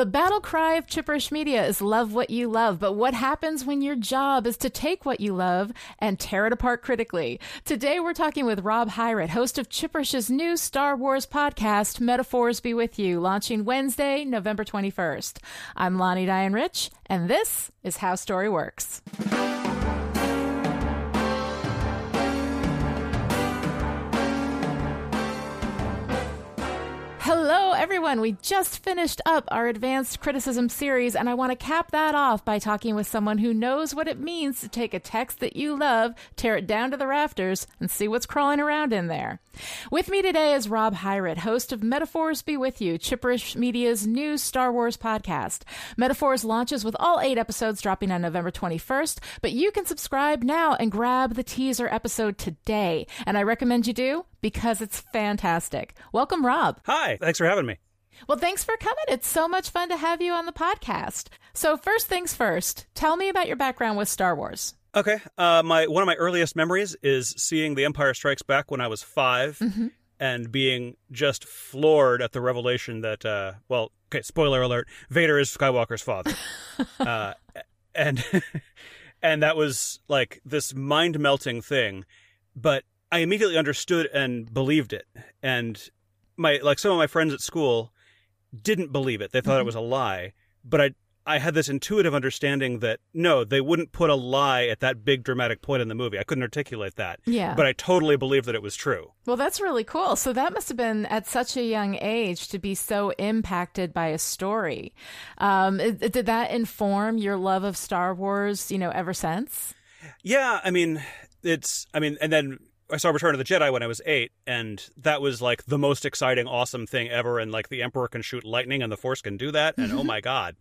The battle cry of Chipperish Media is love what you love, but what happens when your job is to take what you love and tear it apart critically? Today we're talking with Rob Heiret, host of Chipperish's new Star Wars podcast, Metaphors Be With You, launching Wednesday, November 21st. I'm Lani Diane Rich, and this is How Story Works. Everyone. We just finished up our advanced criticism series, and I want to cap that off by talking with someone who knows what it means to take a text that you love, tear it down to the rafters, and see what's crawling around in there. With me today is Rob Heiret, host of Metaphors Be With You, Chipperish Media's new Star Wars podcast. Metaphors launches with all eight episodes dropping on November 21st, but you can subscribe now and grab the teaser episode today. And I recommend you do because it's fantastic. Welcome, Rob. Hi, thanks for having me. Well, thanks for coming. It's so much fun to have you on the podcast. So, first things first, tell me about your background with Star Wars. Okay, uh, my one of my earliest memories is seeing The Empire Strikes Back when I was 5 Mm-hmm. and being just floored at the revelation that, uh, well, okay, spoiler alert: Vader is Skywalker's father, uh, and and that was like this mind melting thing. But I immediately understood and believed it, and my like some of my friends at school didn't believe it; they thought it was a lie. But I I had this intuitive understanding that no, they wouldn't put a lie at that big dramatic point in the movie. I couldn't articulate that. Yeah. But I totally believed that it was true. Well, that's really cool. So that must have been at such a young age to be so impacted by a story. Um, did that inform your love of Star Wars, you know, ever since? Yeah, I mean, it's I mean, and then I saw Return of the Jedi when I was eight, and that was like the most exciting, awesome thing ever. And like the Emperor can shoot lightning, and the Force can do that, and oh my god!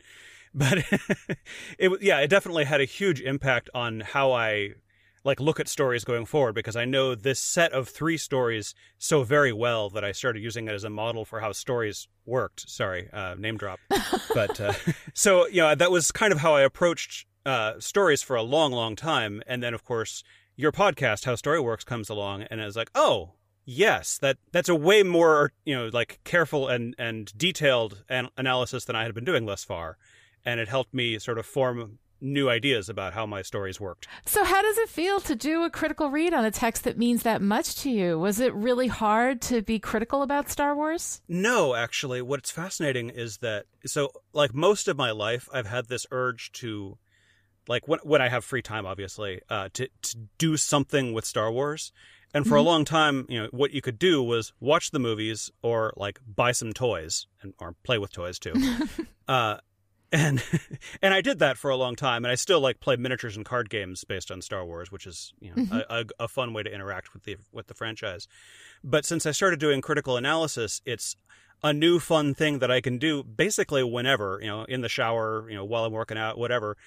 But it was yeah, it definitely had a huge impact on how I like look at stories going forward because I know this set of three stories so very well that I started using it as a model for how stories worked. Sorry, uh, name drop. but uh, so you know that was kind of how I approached uh, stories for a long, long time, and then of course your podcast, How Story Works, comes along, and it's like, oh. Yes, that that's a way more you know like careful and and detailed an- analysis than I had been doing thus far, and it helped me sort of form new ideas about how my stories worked. So, how does it feel to do a critical read on a text that means that much to you? Was it really hard to be critical about Star Wars? No, actually, what's fascinating is that so like most of my life, I've had this urge to, like when when I have free time, obviously, uh, to to do something with Star Wars. And for a long time, you know, what you could do was watch the movies or like buy some toys and or play with toys too. uh, and and I did that for a long time, and I still like play miniatures and card games based on Star Wars, which is you know a, a, a fun way to interact with the with the franchise. But since I started doing critical analysis, it's a new fun thing that I can do basically whenever, you know, in the shower, you know, while I'm working out, whatever.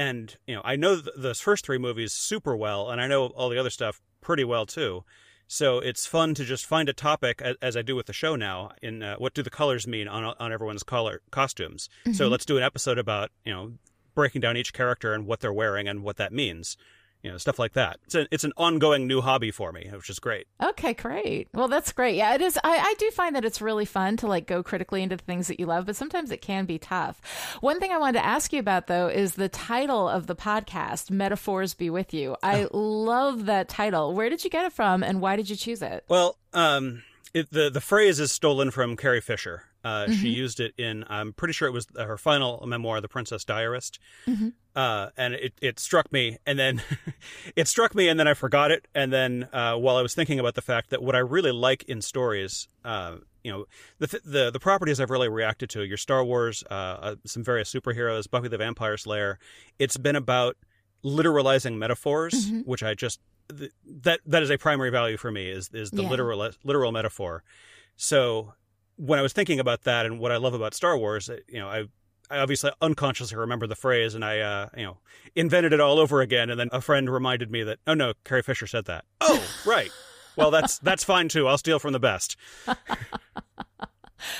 And you know, I know th- those first three movies super well, and I know all the other stuff pretty well too. So it's fun to just find a topic, as I do with the show now. In uh, what do the colors mean on on everyone's color costumes? So let's do an episode about you know breaking down each character and what they're wearing and what that means. You know, stuff like that. It's a, it's an ongoing new hobby for me, which is great. Okay, great. Well, that's great. Yeah, it is. I, I do find that it's really fun to like go critically into the things that you love, but sometimes it can be tough. One thing I wanted to ask you about though is the title of the podcast, Metaphors Be With You. I love that title. Where did you get it from and why did you choose it? Well, um, it, the the phrase is stolen from Carrie Fisher. Uh, She used it in, I'm pretty sure it was her final memoir, The Princess Diarist. Uh, and it, it struck me, and then it struck me, and then I forgot it. And then uh, while I was thinking about the fact that what I really like in stories, uh, you know, the, th- the the properties I've really reacted to, your Star Wars, uh, uh, some various superheroes, Buffy the Vampire Slayer, it's been about literalizing metaphors, which I just th- that that is a primary value for me is is the Yeah. literal literal metaphor. So when I was thinking about that and what I love about Star Wars, uh, you know, I I obviously unconsciously remember the phrase and I uh, you know invented it all over again. And then a friend reminded me that oh no, Carrie Fisher said that. Oh right. Well, that's that's fine too. I'll steal from the best.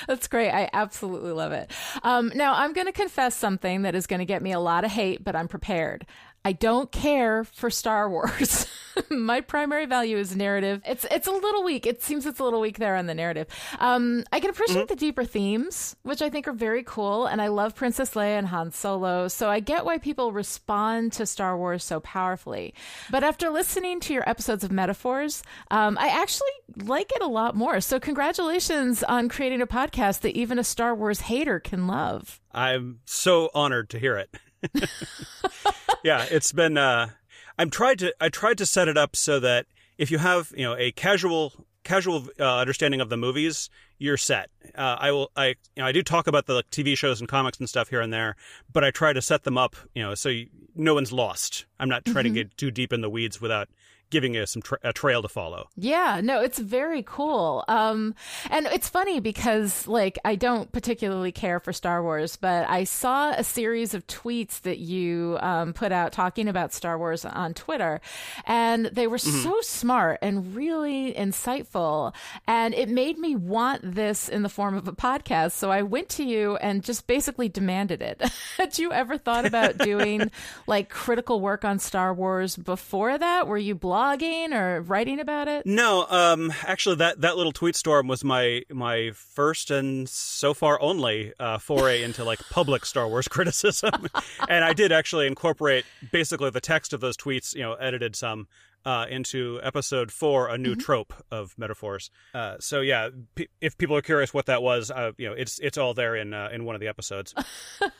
That's great. I absolutely love it. Um, now, I'm going to confess something that is going to get me a lot of hate, but I'm prepared. I don't care for Star Wars. My primary value is narrative. It's it's a little weak. It seems it's a little weak there on the narrative. Um, I can appreciate mm-hmm. the deeper themes, which I think are very cool, and I love Princess Leia and Han Solo, so I get why people respond to Star Wars so powerfully. But after listening to your episodes of Metaphors, um, I actually like it a lot more. So congratulations on creating a podcast that even a Star Wars hater can love. I'm so honored to hear it. yeah, it's been. Uh, I'm tried to. I tried to set it up so that if you have you know a casual casual uh, understanding of the movies, you're set. Uh, I will. I you know I do talk about the like, TV shows and comics and stuff here and there, but I try to set them up. You know, so you, no one's lost. I'm not trying mm-hmm. to get too deep in the weeds without giving us some tra- a trail to follow. Yeah, no, it's very cool. Um, and it's funny because like I don't particularly care for Star Wars, but I saw a series of tweets that you um, put out talking about Star Wars on Twitter, and they were mm-hmm. so smart and really insightful, and it made me want this in the form of a podcast. So I went to you and just basically demanded it. Had you ever thought about doing like critical work on Star Wars before that? Were you blogging? Blogging or writing about it? No, um, actually, that that little tweet storm was my my first and so far only uh, foray into like public Star Wars criticism, and I did actually incorporate basically the text of those tweets, you know, edited some uh, into episode four, a new mm-hmm. trope of metaphors. Uh, so yeah, p- if people are curious what that was, uh, you know, it's it's all there in uh, in one of the episodes. all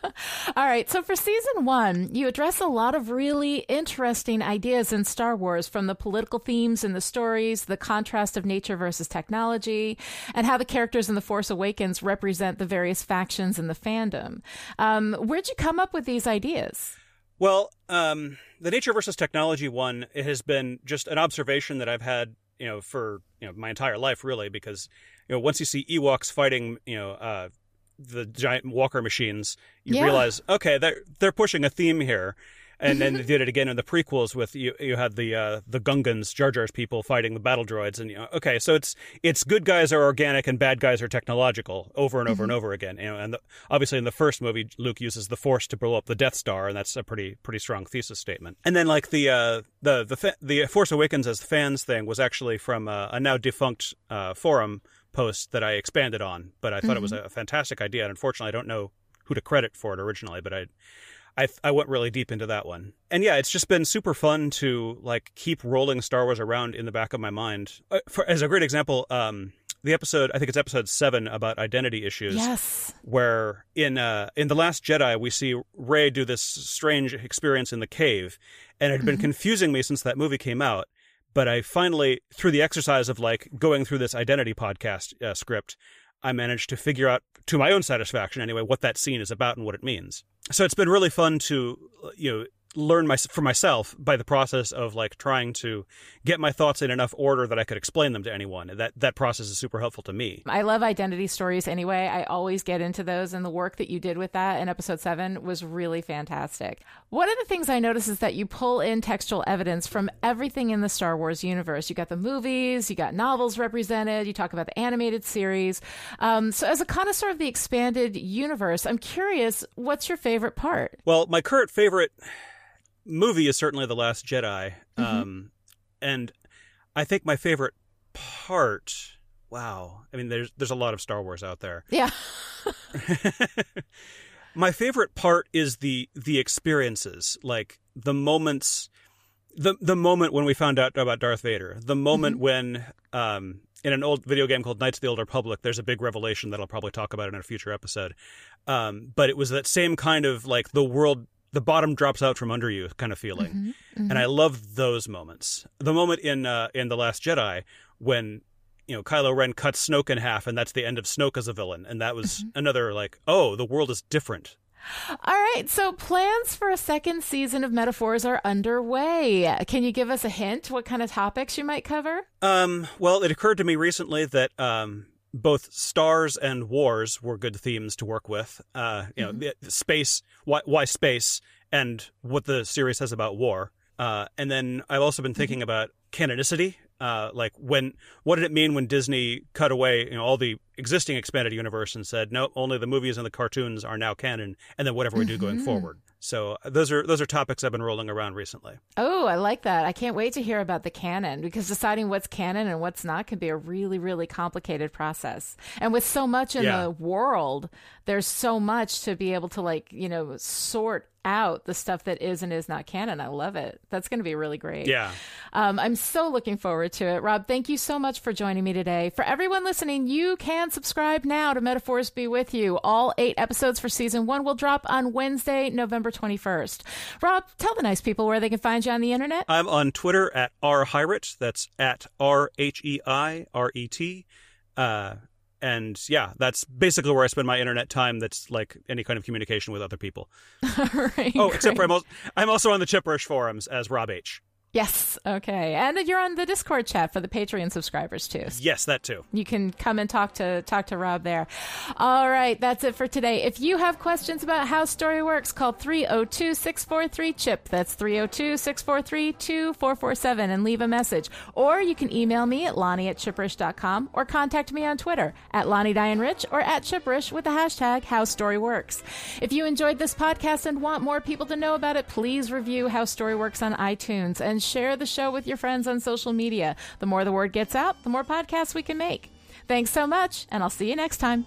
right. So for season one, you address a lot of really interesting ideas in Star Wars, from the political themes in the stories, the contrast of nature versus technology, and how the characters in the Force Awakens represent the various factions in the fandom. Um, where'd you come up with these ideas? Well, um, the nature versus technology one it has been just an observation that I've had, you know, for you know my entire life, really, because you know once you see Ewoks fighting, you know, uh, the giant walker machines, you yeah. realize okay, they're they're pushing a theme here, and then they did it again in the prequels with you. You had the uh, the Gungans, Jar Jar's people fighting the battle droids, and you know, okay, so it's it's good guys are organic and bad guys are technological over and over mm-hmm. and over again. You know, and the, obviously in the first movie, Luke uses the Force to blow up the Death Star, and that's a pretty pretty strong thesis statement. And then like the uh, the the the Force Awakens as fans thing was actually from a, a now defunct uh, forum post that I expanded on, but I thought mm-hmm. it was mm-hmm. a fantastic idea. And unfortunately, I don't know who to credit for it originally, but I I I went really deep into that one. And yeah, it's just been super fun to like keep rolling Star Wars around in the back of my mind. Uh, for, as a great example, um, the episode I think it's episode seven about identity issues. Yes. Where in uh, in the Last Jedi we see Rey do this strange experience in the cave, and it had been mm-hmm. confusing me since that movie came out. But I finally, through the exercise of like going through this identity podcast uh, script, I managed to figure out, to my own satisfaction anyway, what that scene is about and what it means. So it's been really fun to, you know, learn my, for myself by the process of like trying to get my thoughts in enough order that I could explain them to anyone. That that process is super helpful to me. I love identity stories anyway. I always get into those and the work that you did with that in episode 7 was really fantastic. One of the things I notice is that you pull in textual evidence from everything in the Star Wars universe. You got the movies, you got novels represented, you talk about the animated series. Um, so as a connoisseur of the expanded universe, I'm curious, what's your favorite part? Well, my current favorite movie is certainly The Last Jedi. Mm-hmm. Um, and I think my favorite part. Wow, I mean, there's there's a lot of Star Wars out there. Yeah. my favorite part is the the experiences, like the moments, the the moment when we found out about Darth Vader, the moment mm-hmm. when um, in an old video game called Knights of the Old Republic, there's a big revelation that I'll probably talk about in a future episode. Um, but it was that same kind of like the world the bottom drops out from under you kind of feeling. Mm-hmm, mm-hmm. And I love those moments. The moment in uh, in The Last Jedi when you know Kylo Ren cuts Snoke in half and that's the end of Snoke as a villain and that was mm-hmm. another like oh the world is different. All right, so plans for a second season of Metaphors are underway. Can you give us a hint what kind of topics you might cover? Um, well, it occurred to me recently that um, both stars and wars were good themes to work with. Uh, you know, mm-hmm. space, why, why, space, and what the series says about war. Uh, and then I've also been thinking mm-hmm. about canonicity. Uh, like when what did it mean when Disney cut away you know all the existing expanded universe and said no, only the movies and the cartoons are now canon, and then whatever we do going Mhm. forward. So uh, those are those are topics I've been rolling around recently. Oh, I like that. I can't wait to hear about the canon because deciding what's canon and what's not can be a really, really complicated process. And with so much in Yeah. the world, there's so much to be able to like, you know, sort out the stuff that is and is not canon. I love it. That's going to be really great. Yeah. Um, I'm so looking forward to it. Rob, thank you so much for joining me today. For everyone listening, you can subscribe now to Metaphors Be With You. All eight episodes for season one will drop on Wednesday, November 21st. Rob, tell the nice people where they can find you on the internet. I'm on Twitter at r Heiret. That's at r h e i r e t. Uh, and yeah, that's basically where I spend my internet time. That's like any kind of communication with other people. Right, Oh, except for. I'm also, I'm also on the Chipperish forums as Rob H. Yes, okay. And you're on the Discord chat for the Patreon subscribers too. Yes, that too. You can come and talk to talk to Rob there. All right, that's it for today. If you have questions about how story works, call 302-643-CHIP. That's 302-643-2447 and leave a message. Or you can email me at Lani at chipperish.com or contact me on Twitter at Lani Diane Rich or at Chipperish with the hashtag How Story Works. If you enjoyed this podcast and want more people to know about it, please review How Story Works on iTunes share the show with your friends on social media. The more the word gets out, the more podcasts we can make. Thanks so much, and I'll see you next time.